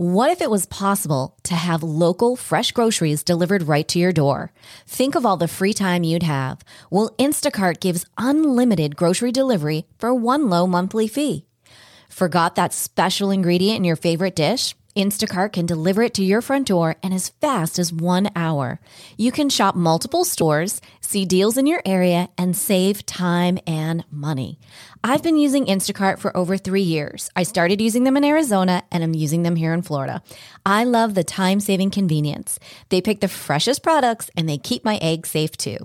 What if it was possible to have local fresh groceries delivered right to your door? Think of all the free time you'd have. Well, Instacart gives unlimited grocery delivery for one low monthly fee. Forgot that special ingredient in your favorite dish? Instacart can deliver it to your front door in as fast as one hour. You can shop multiple stores, see deals in your area, and save time and money. I've been using Instacart for over three years. I started using them in Arizona and I'm using them here in Florida. I love the time saving convenience. They pick the freshest products and they keep my eggs safe too.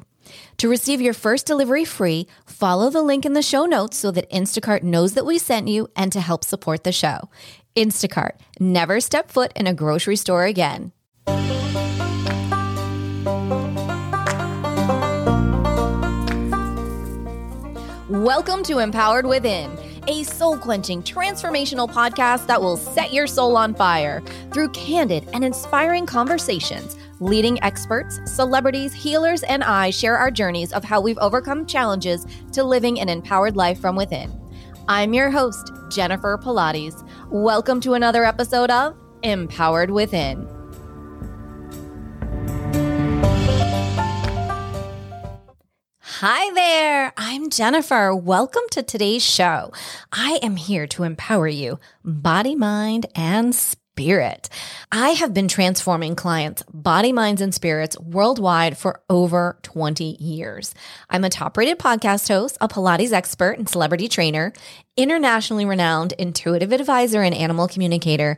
To receive your first delivery free, follow the link in the show notes so that Instacart knows that we sent you and to help support the show. Instacart, never step foot in a grocery store again. Welcome to Empowered Within, a soul quenching, transformational podcast that will set your soul on fire through candid and inspiring conversations. Leading experts, celebrities, healers, and I share our journeys of how we've overcome challenges to living an empowered life from within. I'm your host, Jennifer Pilates. Welcome to another episode of Empowered Within. Hi there, I'm Jennifer. Welcome to today's show. I am here to empower you, body, mind, and spirit. I have been transforming clients' body, minds, and spirits worldwide for over 20 years. I'm a top rated podcast host, a Pilates expert and celebrity trainer, internationally renowned intuitive advisor and animal communicator,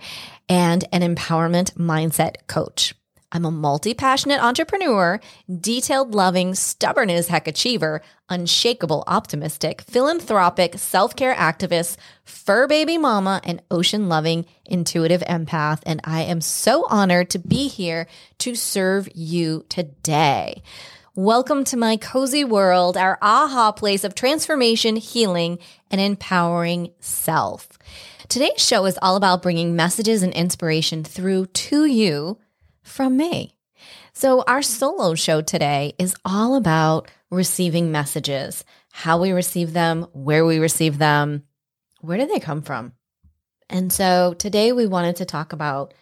and an empowerment mindset coach. I'm a multi passionate entrepreneur, detailed loving, stubborn as heck achiever, unshakable optimistic, philanthropic, self care activist, fur baby mama, and ocean loving intuitive empath. And I am so honored to be here to serve you today. Welcome to my cozy world, our aha place of transformation, healing, and empowering self. Today's show is all about bringing messages and inspiration through to you from me. So, our hmm. solo show today is all about receiving messages, how we receive them, where we receive them, where do they come from? And so, today we wanted to talk about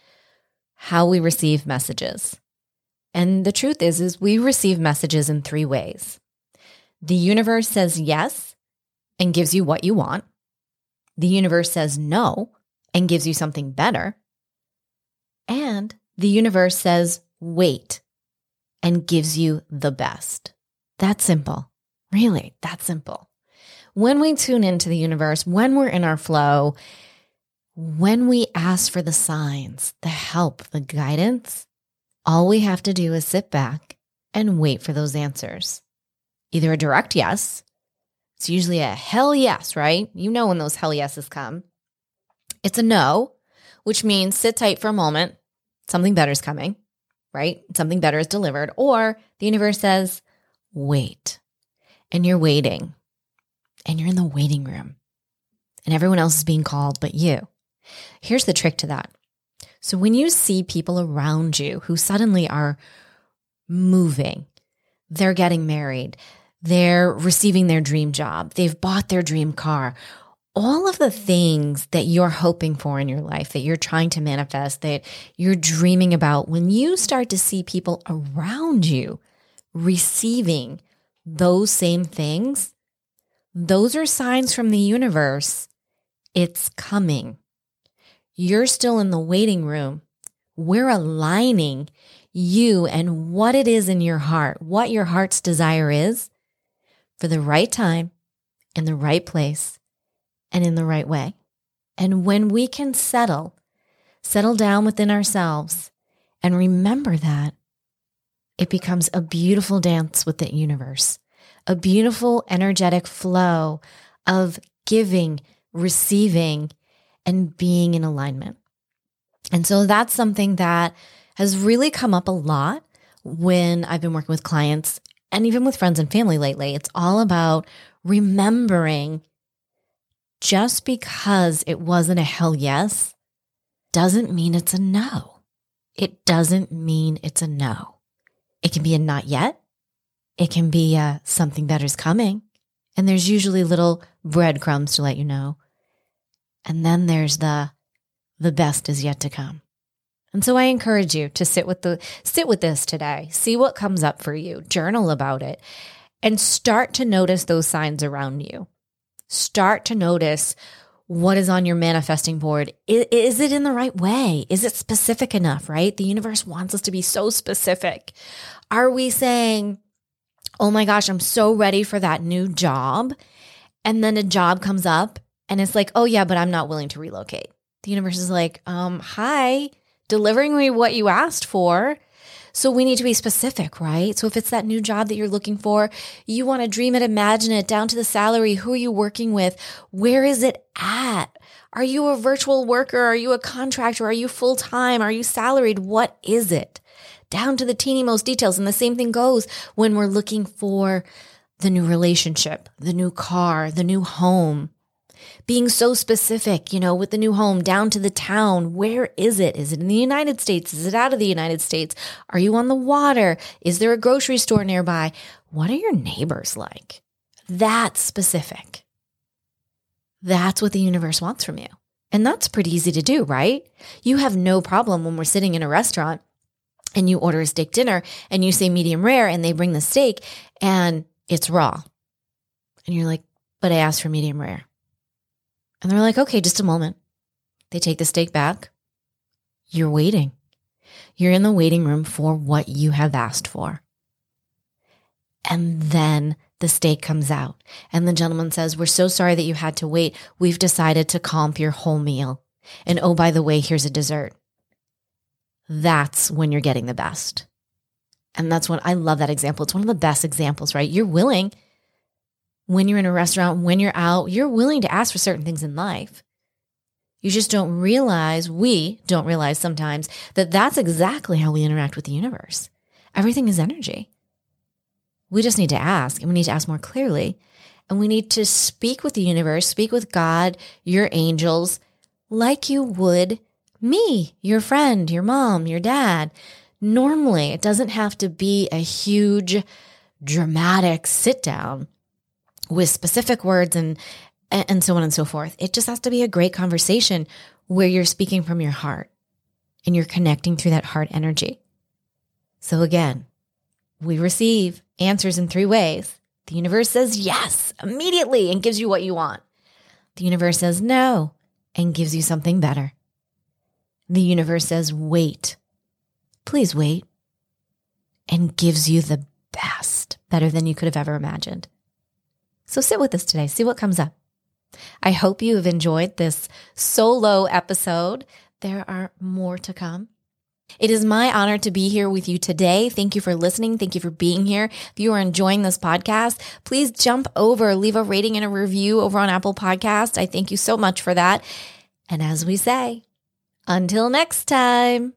how we receive messages. And the truth is is we receive messages in three ways. The universe says yes and gives you what you want. The universe says no and gives you something better. And the universe says, wait, and gives you the best. That's simple. Really, that's simple. When we tune into the universe, when we're in our flow, when we ask for the signs, the help, the guidance, all we have to do is sit back and wait for those answers. Either a direct yes, it's usually a hell yes, right? You know when those hell yeses come. It's a no, which means sit tight for a moment, something better is coming, right? Something better is delivered. Or the universe says, wait. And you're waiting. And you're in the waiting room. And everyone else is being called but you. Here's the trick to that. So when you see people around you who suddenly are moving, they're getting married, they're receiving their dream job, they've bought their dream car, all of the things that you're hoping for in your life, that you're trying to manifest, that you're dreaming about, when you start to see people around you receiving those same things, those are signs from the universe. It's coming. You're still in the waiting room. We're aligning you and what it is in your heart, what your heart's desire is for the right time in the right place and in the right way. And when we can settle, settle down within ourselves and remember that, it becomes a beautiful dance with the universe, a beautiful energetic flow of giving, receiving, and being in alignment. And so that's something that has really come up a lot when I've been working with clients and even with friends and family lately. It's all about remembering just because it wasn't a hell yes doesn't mean it's a no. It doesn't mean it's a no. It can be a not yet. It can be a something better's coming. And there's usually little breadcrumbs to let you know. And then there's the the best is yet to come. And so I encourage you to sit with the sit with this today. See what comes up for you. Journal about it and start to notice those signs around you. Start to notice what is on your manifesting board. Is, is, it in the right way? Is it specific enough, right? The universe wants us to be so specific. Are we saying, oh my gosh, I'm so ready for that new job? And then a job comes up and it's like, oh yeah, but I'm not willing to relocate. The universe is like, um, hi, delivering me what you asked for. So we need to be specific, right? So if it's that new job that you're looking for, you want to dream it, imagine it down to the salary. Who are you working with? Where is it at? Are you a virtual worker? Are you a contractor? Are you full time? Are you salaried? What is it? Down to the teeny most details. And the same thing goes when we're looking for the new relationship, the new car, the new home being so specific, you know, with the new home down to the town. Where is it? Is it in the United States? Is it out of the United States? Are you on the water? Is there a grocery store nearby? What are your neighbors like? That's specific. That's what the universe wants from you. And that's pretty easy to do, right? You have no problem when we're sitting in a restaurant and you order a steak dinner and you say medium rare and they bring the steak and it's raw. And you're like, but I asked for medium rare. And they're like, okay, just a moment. They take the steak back. You're waiting. You're in the waiting room for what you have asked for. And then the steak comes out. And the gentleman says, We're so sorry that you had to wait. We've decided to comp your whole meal. And oh, by the way, here's a dessert. That's when you're getting the best. And that's when I love that example. It's one of the best examples, right? You're willing when you're in a restaurant, when you're out, you're willing to ask for certain things in life. You just don't realize, we don't realize sometimes that that's exactly how we interact with the universe. Everything is energy. We just need to ask, and we need to ask more clearly. And we need to speak with the universe, speak with God, your angels, like you would me, your friend, your mom, your dad. Normally, it doesn't have to be a huge, dramatic sit down with specific words and and so on and so forth. It just has to be a great conversation where you're speaking from your heart and you're connecting through that heart energy. So again, we receive answers in three ways. The universe says yes immediately and gives you what you want. The universe says no and gives you something better. The universe says wait. Please wait and gives you the best, better than you could have ever imagined. So sit with us today, see what comes up. I hope you have enjoyed this solo episode. There are more to come. It is my honor to be here with you today. Thank you for listening. Thank you for being here. If you are enjoying this podcast, please jump over, leave a rating and a review over on Apple Podcasts. I thank you so much for that. And as we say, until next time.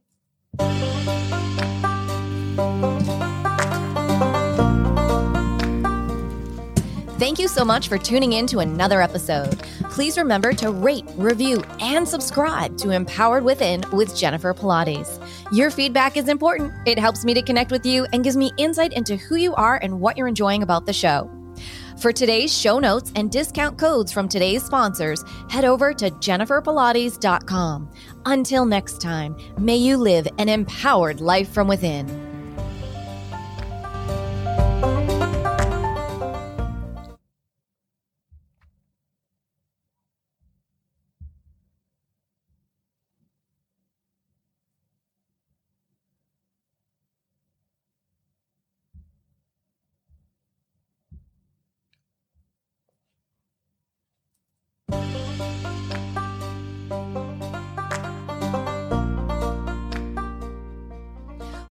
Thank you so much for tuning in to another episode. Please remember to rate, review, and subscribe to Empowered Within with Jennifer Pilates. Your feedback is important. It helps me to connect with you and gives me insight into who you are and what you're enjoying about the show. For today's show notes and discount codes from today's sponsors, head over to jenniferpilates.com. Until next time, may you live an empowered life from within.